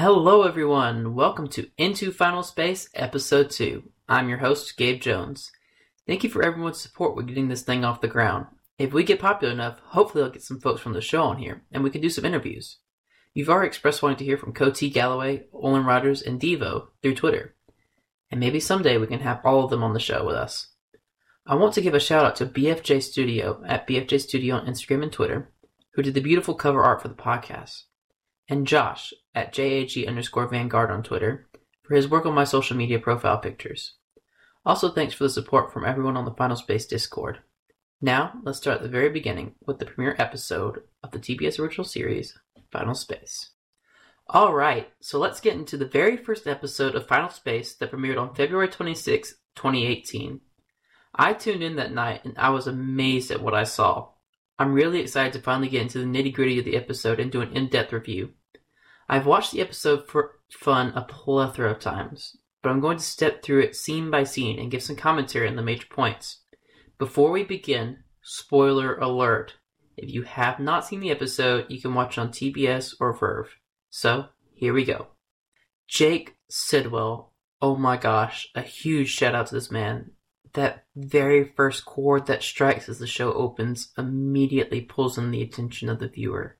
Hello, everyone. Welcome to Into Final Space, Episode 2. I'm your host, Gabe Jones. Thank you for everyone's support with getting this thing off the ground. If we get popular enough, hopefully I'll get some folks from the show on here, and we can do some interviews. You've already expressed wanting to hear from Coty Galloway, Olan Rogers, and Devo through Twitter. And maybe someday we can have all of them on the show with us. I want to give a shout out to BFJ Studio at BFJ Studio on Instagram and Twitter, who did the beautiful cover art for the podcast and Josh at JAG underscore Vanguard on Twitter for his work on my social media profile pictures. Also, thanks for the support from everyone on the Final Space Discord. Now, let's start at the very beginning with the premiere episode of the TBS original series, Final Space. Alright, so let's get into the very first episode of Final Space that premiered on February 26, 2018. I tuned in that night and I was amazed at what I saw. I'm really excited to finally get into the nitty gritty of the episode and do an in depth review. I've watched the episode for fun a plethora of times, but I'm going to step through it scene by scene and give some commentary on the major points. Before we begin, spoiler alert. If you have not seen the episode, you can watch it on TBS or Verve. So, here we go. Jake Sidwell. Oh my gosh, a huge shout out to this man. That very first chord that strikes as the show opens immediately pulls in the attention of the viewer.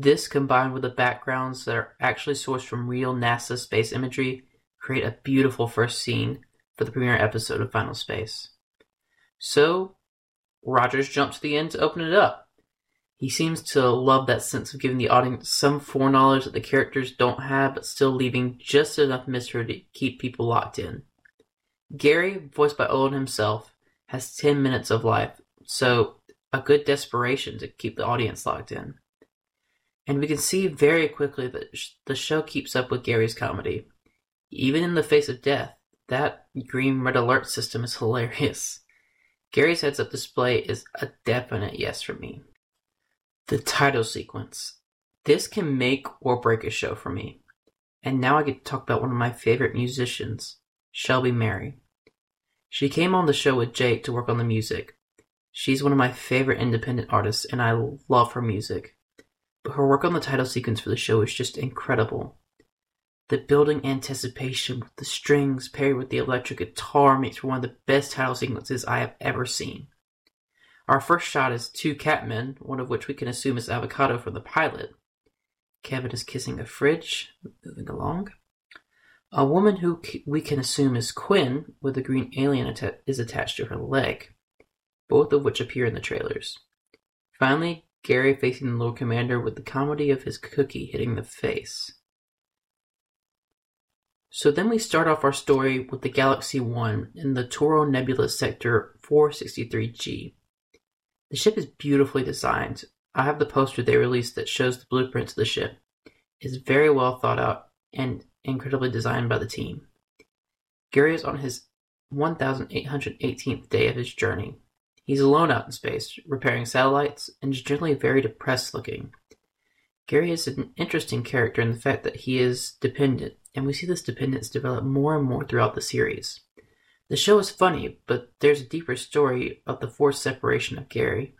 This, combined with the backgrounds that are actually sourced from real NASA space imagery, create a beautiful first scene for the premiere episode of Final Space. So, Rogers jumps to the end to open it up. He seems to love that sense of giving the audience some foreknowledge that the characters don't have, but still leaving just enough mystery to keep people locked in. Gary, voiced by Olan himself, has 10 minutes of life, so a good desperation to keep the audience locked in. And we can see very quickly that the show keeps up with Gary's comedy. Even in the face of death, that green red alert system is hilarious. Gary's heads up display is a definite yes for me. The title sequence. This can make or break a show for me. And now I get to talk about one of my favorite musicians, Shelby Merry. She came on the show with Jake to work on the music. She's one of my favorite independent artists, and I love her music but her work on the title sequence for the show is just incredible. The building anticipation with the strings paired with the electric guitar makes for one of the best title sequences I have ever seen. Our first shot is two catmen, one of which we can assume is Avocado from the pilot. Kevin is kissing a fridge, moving along. A woman who we can assume is Quinn, with a green alien is attached to her leg, both of which appear in the trailers. Finally, Gary facing the little Commander with the comedy of his cookie hitting the face. So then we start off our story with the Galaxy 1 in the Toro Nebula Sector 463G. The ship is beautifully designed. I have the poster they released that shows the blueprints of the ship. It's very well thought out and incredibly designed by the team. Gary is on his 1818th day of his journey. He's alone out in space, repairing satellites, and is generally very depressed looking. Gary is an interesting character in the fact that he is dependent, and we see this dependence develop more and more throughout the series. The show is funny, but there's a deeper story of the forced separation of Gary.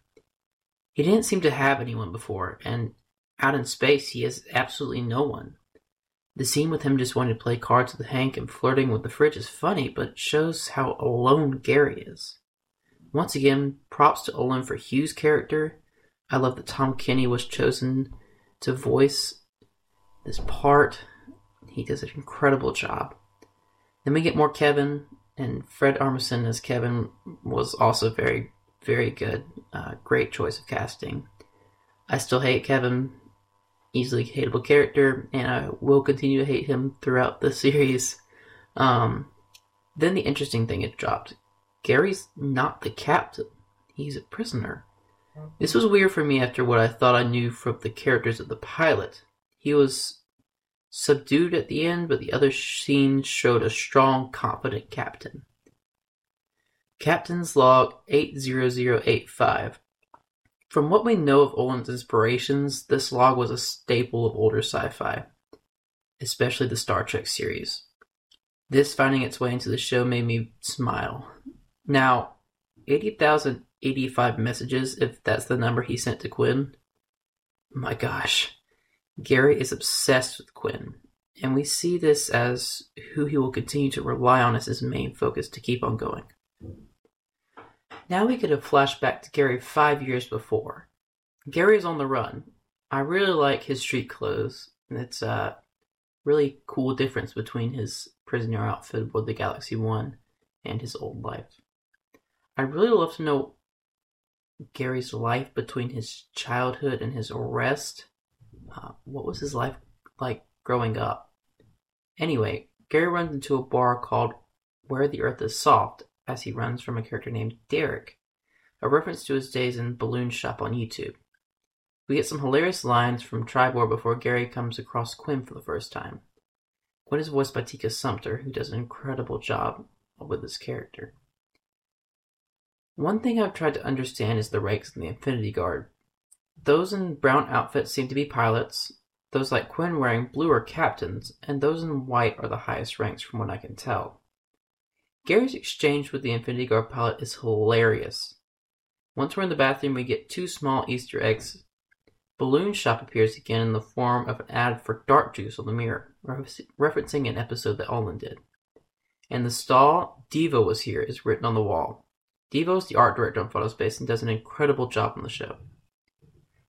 He didn't seem to have anyone before, and out in space he has absolutely no one. The scene with him just wanting to play cards with Hank and flirting with the fridge is funny, but shows how alone Gary is. Once again, props to Olan for Hugh's character. I love that Tom Kenny was chosen to voice this part. He does an incredible job. Then we get more Kevin, and Fred Armisen as Kevin was also very, very good. Uh, great choice of casting. I still hate Kevin, easily hateable character, and I will continue to hate him throughout the series. Um, then the interesting thing it dropped. Gary's not the captain. He's a prisoner. This was weird for me after what I thought I knew from the characters of the pilot. He was subdued at the end, but the other scenes showed a strong, confident captain. Captain's Log 80085. From what we know of Olan's inspirations, this log was a staple of older sci fi, especially the Star Trek series. This finding its way into the show made me smile. Now, 80,085 messages, if that's the number he sent to Quinn. My gosh. Gary is obsessed with Quinn. and we see this as who he will continue to rely on as his main focus to keep on going. Now we get a flashback to Gary five years before. Gary is on the run. I really like his street clothes. It's a really cool difference between his prisoner outfit aboard the Galaxy One and his old life. I'd really love to know Gary's life between his childhood and his arrest. Uh, what was his life like growing up? Anyway, Gary runs into a bar called Where the Earth is Soft as he runs from a character named Derek, a reference to his days in Balloon Shop on YouTube. We get some hilarious lines from Tribore before Gary comes across Quinn for the first time. Quinn is voiced by Tika Sumpter, who does an incredible job with this character. One thing I've tried to understand is the ranks in the Infinity Guard. Those in brown outfits seem to be pilots, those like Quinn wearing blue are captains, and those in white are the highest ranks from what I can tell. Gary's exchange with the Infinity Guard pilot is hilarious. Once we're in the bathroom, we get two small Easter eggs. Balloon Shop appears again in the form of an ad for Dark Juice on the mirror, referencing an episode that Olan did. And the stall, Diva was here, is written on the wall. Devo is the art director on Final Space and does an incredible job on the show.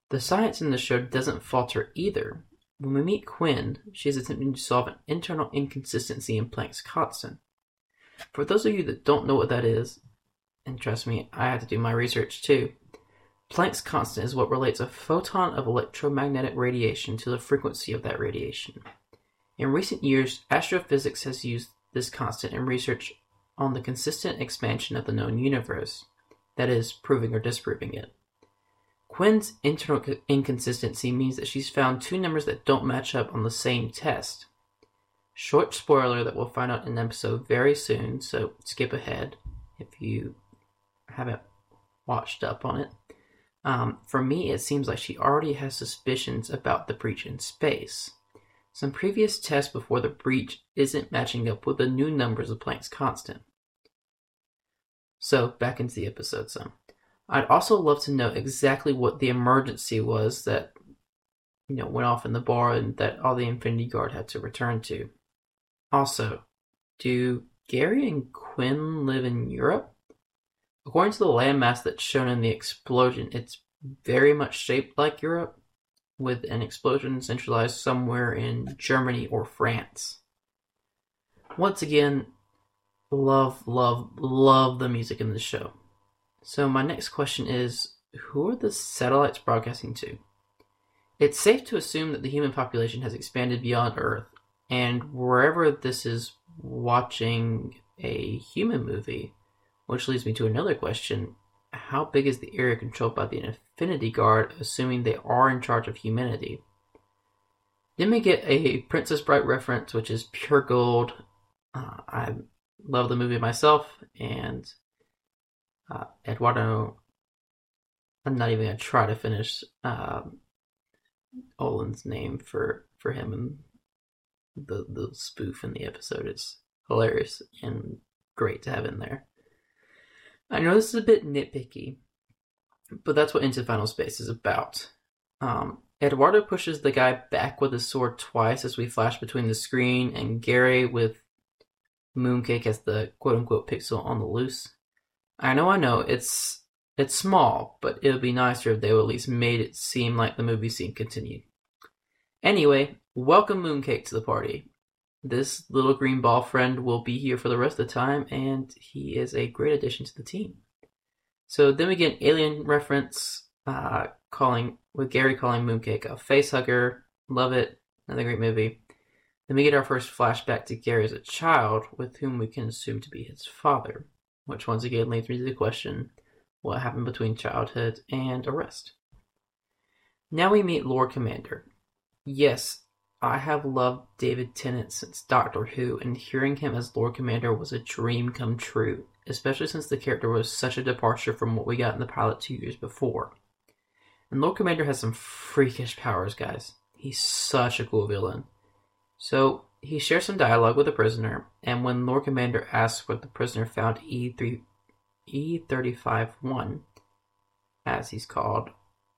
The science in the show doesn't falter either. When we meet Quinn, she is attempting to solve an internal inconsistency in Planck's constant. For those of you that don't know what that is, and trust me, I had to do my research too, Planck's constant is what relates a photon of electromagnetic radiation to the frequency of that radiation. In recent years, astrophysics has used this constant in research on the consistent expansion of the known universe, that is, proving or disproving it. Quinn's internal inconsistency means that she's found two numbers that don't match up on the same test. Short spoiler that we'll find out in an episode very soon, so skip ahead if you haven't watched up on it. Um, for me, it seems like she already has suspicions about the breach in space. Some previous tests before the breach isn't matching up with the new numbers of Planck's constant. So, back into the episode some. I'd also love to know exactly what the emergency was that, you know, went off in the bar and that all the Infinity Guard had to return to. Also, do Gary and Quinn live in Europe? According to the landmass that's shown in the explosion, it's very much shaped like Europe, with an explosion centralized somewhere in Germany or France. Once again, love, love, love the music in this show. So, my next question is who are the satellites broadcasting to? It's safe to assume that the human population has expanded beyond Earth, and wherever this is watching a human movie, which leads me to another question how big is the area controlled by the Infinity Guard, assuming they are in charge of humanity? Then we get a Princess Bride reference, which is pure gold. Uh, I love the movie myself, and uh, Eduardo. I'm not even gonna try to finish um, Olan's name for for him and the the spoof in the episode. It's hilarious and great to have in there. I know this is a bit nitpicky, but that's what Into Final Space is about. Um, Eduardo pushes the guy back with his sword twice as we flash between the screen and Gary with Mooncake as the quote unquote pixel on the loose. I know, I know, it's it's small, but it would be nicer if they at least made it seem like the movie scene continued. Anyway, welcome Mooncake to the party. This little green ball friend will be here for the rest of the time, and he is a great addition to the team. So then we get an alien reference, uh, calling with Gary calling Mooncake a face hugger. Love it. Another great movie. Then we get our first flashback to Gary as a child, with whom we can assume to be his father, which once again leads me to the question what happened between childhood and arrest? Now we meet Lord Commander. Yes, I have loved David Tennant since Doctor Who, and hearing him as Lord Commander was a dream come true, especially since the character was such a departure from what we got in the pilot two years before. And Lord Commander has some freakish powers, guys. He's such a cool villain. So, he shares some dialogue with the prisoner, and when Lord Commander asks what the prisoner found E3, E35-1, as he's called,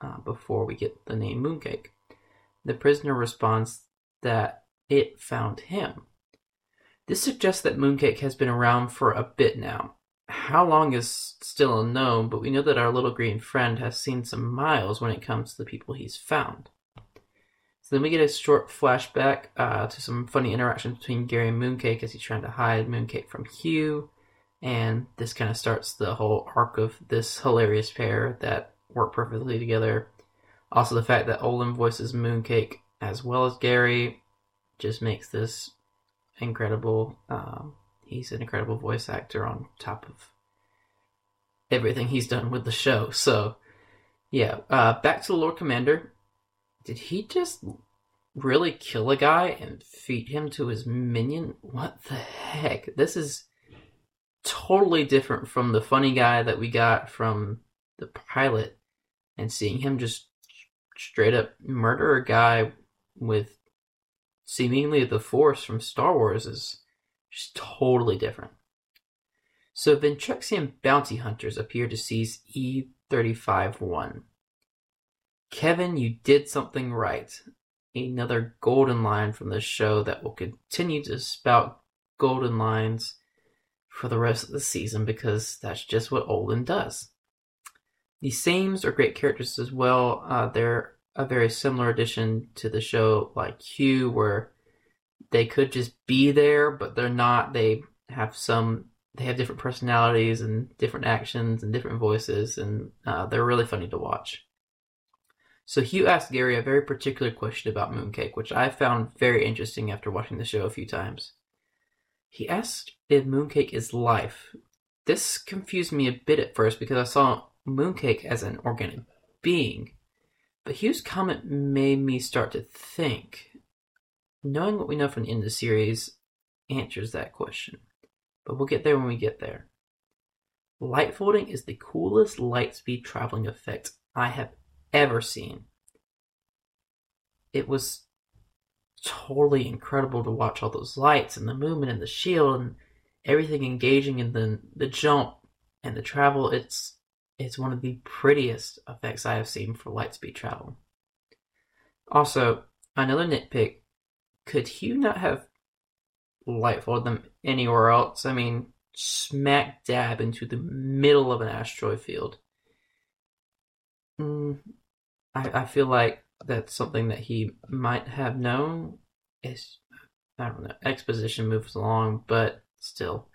uh, before we get the name Mooncake, the prisoner responds that it found him. This suggests that Mooncake has been around for a bit now. How long is still unknown, but we know that our little green friend has seen some miles when it comes to the people he's found. Then we get a short flashback uh, to some funny interactions between Gary and Mooncake as he's trying to hide Mooncake from Hugh. And this kind of starts the whole arc of this hilarious pair that work perfectly together. Also, the fact that Olan voices Mooncake as well as Gary just makes this incredible. Um, he's an incredible voice actor on top of everything he's done with the show. So, yeah, uh, back to the Lord Commander. Did he just really kill a guy and feed him to his minion? What the heck? This is totally different from the funny guy that we got from the pilot and seeing him just straight up murder a guy with seemingly the force from Star Wars is just totally different. So Ventrexian bounty hunters appear to seize E-35-1. Kevin, you did something right. Another golden line from this show that will continue to spout golden lines for the rest of the season because that's just what Olan does. The Sames are great characters as well. Uh, they're a very similar addition to the show, like Hugh, where they could just be there, but they're not. They have some. They have different personalities and different actions and different voices, and uh, they're really funny to watch. So Hugh asked Gary a very particular question about Mooncake, which I found very interesting after watching the show a few times. He asked if Mooncake is life. This confused me a bit at first because I saw Mooncake as an organic being, but Hugh's comment made me start to think. Knowing what we know from the end of the series answers that question, but we'll get there when we get there. Light folding is the coolest light speed traveling effect I have ever seen. It was totally incredible to watch all those lights and the movement and the shield and everything engaging in the the jump and the travel. It's it's one of the prettiest effects I have seen for lightspeed travel. Also, another nitpick: could Hugh not have lightfolded them anywhere else? I mean, smack dab into the middle of an asteroid field. Mm, I, I feel like that's something that he might have known. Is I don't know. Exposition moves along, but still,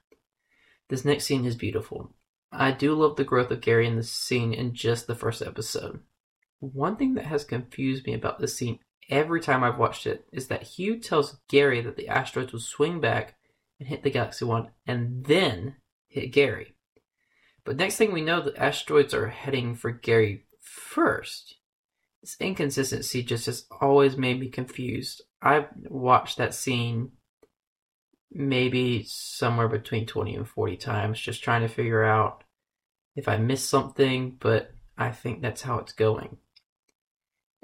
this next scene is beautiful. I do love the growth of Gary in this scene in just the first episode. One thing that has confused me about this scene every time I've watched it is that Hugh tells Gary that the asteroids will swing back and hit the Galaxy One and then hit Gary. But next thing we know, the asteroids are heading for Gary first. This inconsistency just has always made me confused. I've watched that scene maybe somewhere between 20 and 40 times just trying to figure out if I missed something, but I think that's how it's going.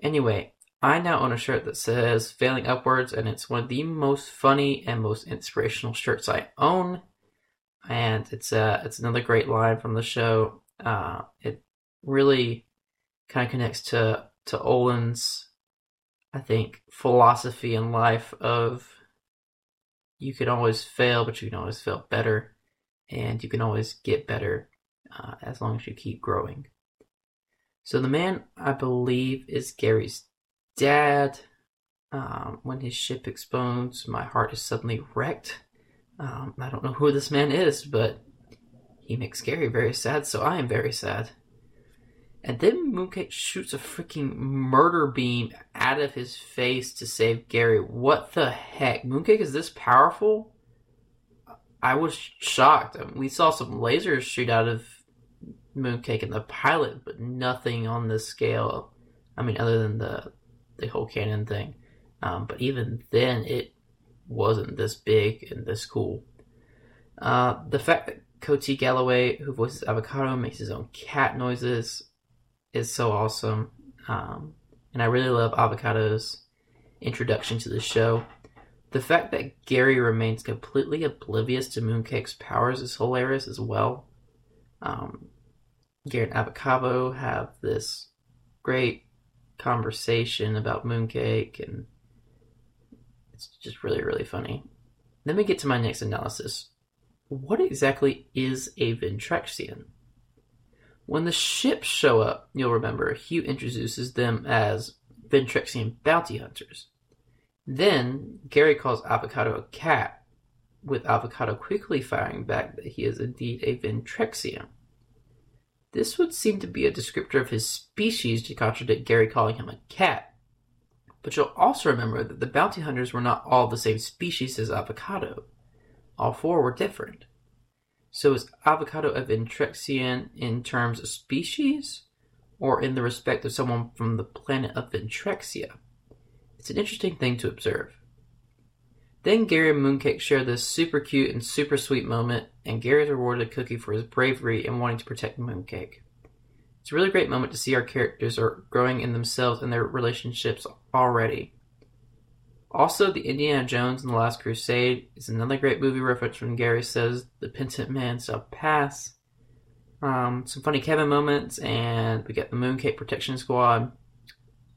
Anyway, I now own a shirt that says Failing Upwards, and it's one of the most funny and most inspirational shirts I own. And it's uh, it's another great line from the show. Uh, it really kind of connects to to Olan's, I think, philosophy in life of you can always fail, but you can always fail better, and you can always get better uh, as long as you keep growing. So the man, I believe, is Gary's dad. Um, when his ship explodes, my heart is suddenly wrecked. Um, I don't know who this man is, but he makes Gary very sad, so I am very sad. And then Mooncake shoots a freaking murder beam out of his face to save Gary. What the heck? Mooncake is this powerful? I was shocked. I mean, we saw some lasers shoot out of Mooncake in the pilot, but nothing on this scale. I mean, other than the the whole cannon thing. Um, but even then, it wasn't this big and this cool. Uh, the fact that Coty Galloway, who voices Avocado, makes his own cat noises is so awesome. Um, and I really love Avocado's introduction to the show. The fact that Gary remains completely oblivious to Mooncake's powers is hilarious as well. Um, Gary and Avocado have this great conversation about Mooncake and It's just really, really funny. Then we get to my next analysis. What exactly is a Ventrexian? When the ships show up, you'll remember Hugh introduces them as Ventrexian bounty hunters. Then Gary calls Avocado a cat, with Avocado quickly firing back that he is indeed a Ventrexian. This would seem to be a descriptor of his species to contradict Gary calling him a cat. But you'll also remember that the bounty hunters were not all the same species as Avocado. All four were different. So is Avocado of Ventrexian in terms of species, or in the respect of someone from the planet of Ventrexia? It's an interesting thing to observe. Then Gary and Mooncake share this super cute and super sweet moment, and Gary is rewarded a cookie for his bravery in wanting to protect Mooncake. It's a really great moment to see our characters are growing in themselves and their relationships already. Also, the Indiana Jones and the Last Crusade is another great movie reference when Gary says, The penitent man shall pass. Um, some funny Kevin moments, and we get the Mooncake Protection Squad.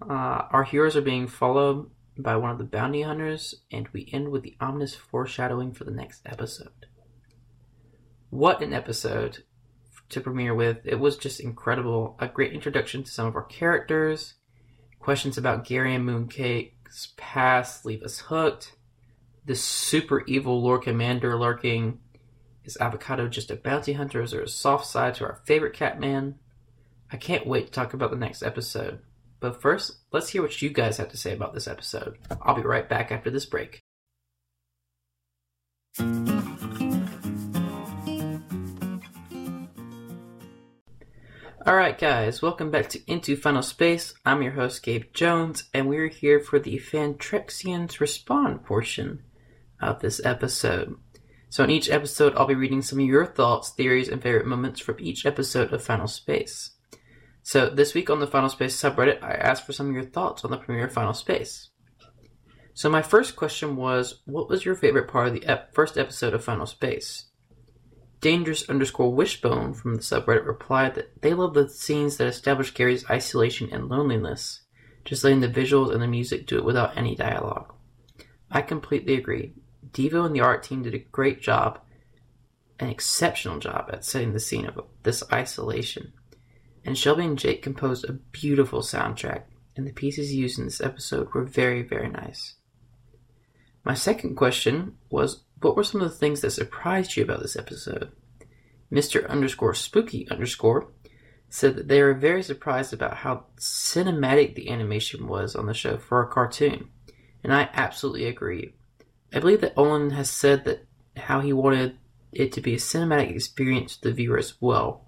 Uh, our heroes are being followed by one of the bounty hunters, and we end with the ominous foreshadowing for the next episode. What an episode to premiere with! It was just incredible. A great introduction to some of our characters, questions about Gary and Mooncake's past leave us hooked. This super evil Lord Commander lurking. Is Avocado just a bounty hunter? Is there a soft side to our favorite Catman? I can't wait to talk about the next episode. But first, let's hear what you guys have to say about this episode. I'll be right back after this break. Alright, guys, welcome back to Into Final Space. I'm your host, Gabe Jones, and we're here for the Ventrexians Respond portion of this episode. So, in each episode, I'll be reading some of your thoughts, theories, and favorite moments from each episode of Final Space. So this week on the Final Space subreddit, I asked for some of your thoughts on the premiere of Final Space. So my first question was, what was your favorite part of the ep- first episode of Final Space? Dangerous underscore Wishbone from the subreddit replied that they love the scenes that establish Gary's isolation and loneliness, just letting the visuals and the music do it without any dialogue. I completely agree. Devo and the art team did a great job, an exceptional job at setting the scene of this isolation and Shelby and Jake composed a beautiful soundtrack, and the pieces used in this episode were very, very nice. My second question was what were some of the things that surprised you about this episode? Mr. underscore spooky underscore said that they were very surprised about how cinematic the animation was on the show for a cartoon, and I absolutely agree. I believe that Olan has said that how he wanted it to be a cinematic experience for the viewer as well,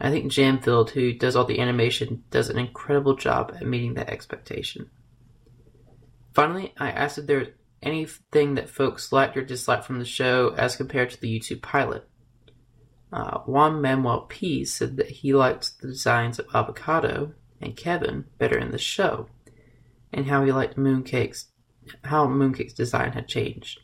I think Jam Filled, who does all the animation, does an incredible job at meeting that expectation. Finally, I asked if there anything that folks liked or disliked from the show as compared to the YouTube pilot. Uh, Juan Manuel P said that he liked the designs of Avocado and Kevin better in the show, and how he liked Mooncake's how Mooncake's design had changed.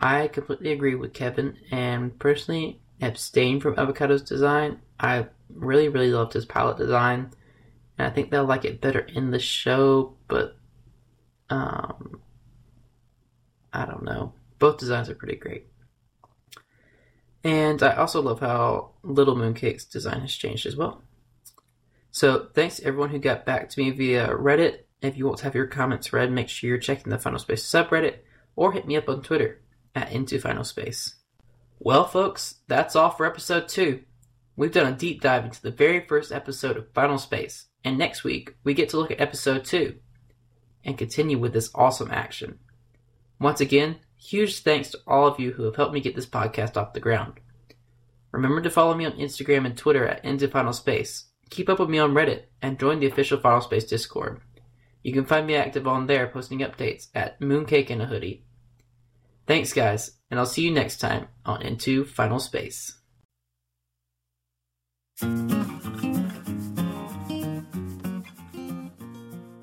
I completely agree with Kevin, and personally abstain from Avocado's design. I really, really loved his palette design, and I think they'll like it better in the show, but um, I don't know. Both designs are pretty great. And I also love how Little Mooncake's design has changed as well. So thanks to everyone who got back to me via Reddit. If you want to have your comments read, make sure you're checking the Final Space subreddit or hit me up on Twitter at Into Final Space. Well, folks, that's all for episode two. We've done a deep dive into the very first episode of Final Space, and next week we get to look at episode two and continue with this awesome action. Once again, huge thanks to all of you who have helped me get this podcast off the ground. Remember to follow me on Instagram and Twitter at Into Final Space. Keep up with me on Reddit and join the official Final Space Discord. You can find me active on there posting updates at Mooncake in a Hoodie. Thanks, guys, and I'll see you next time on Into Final Space.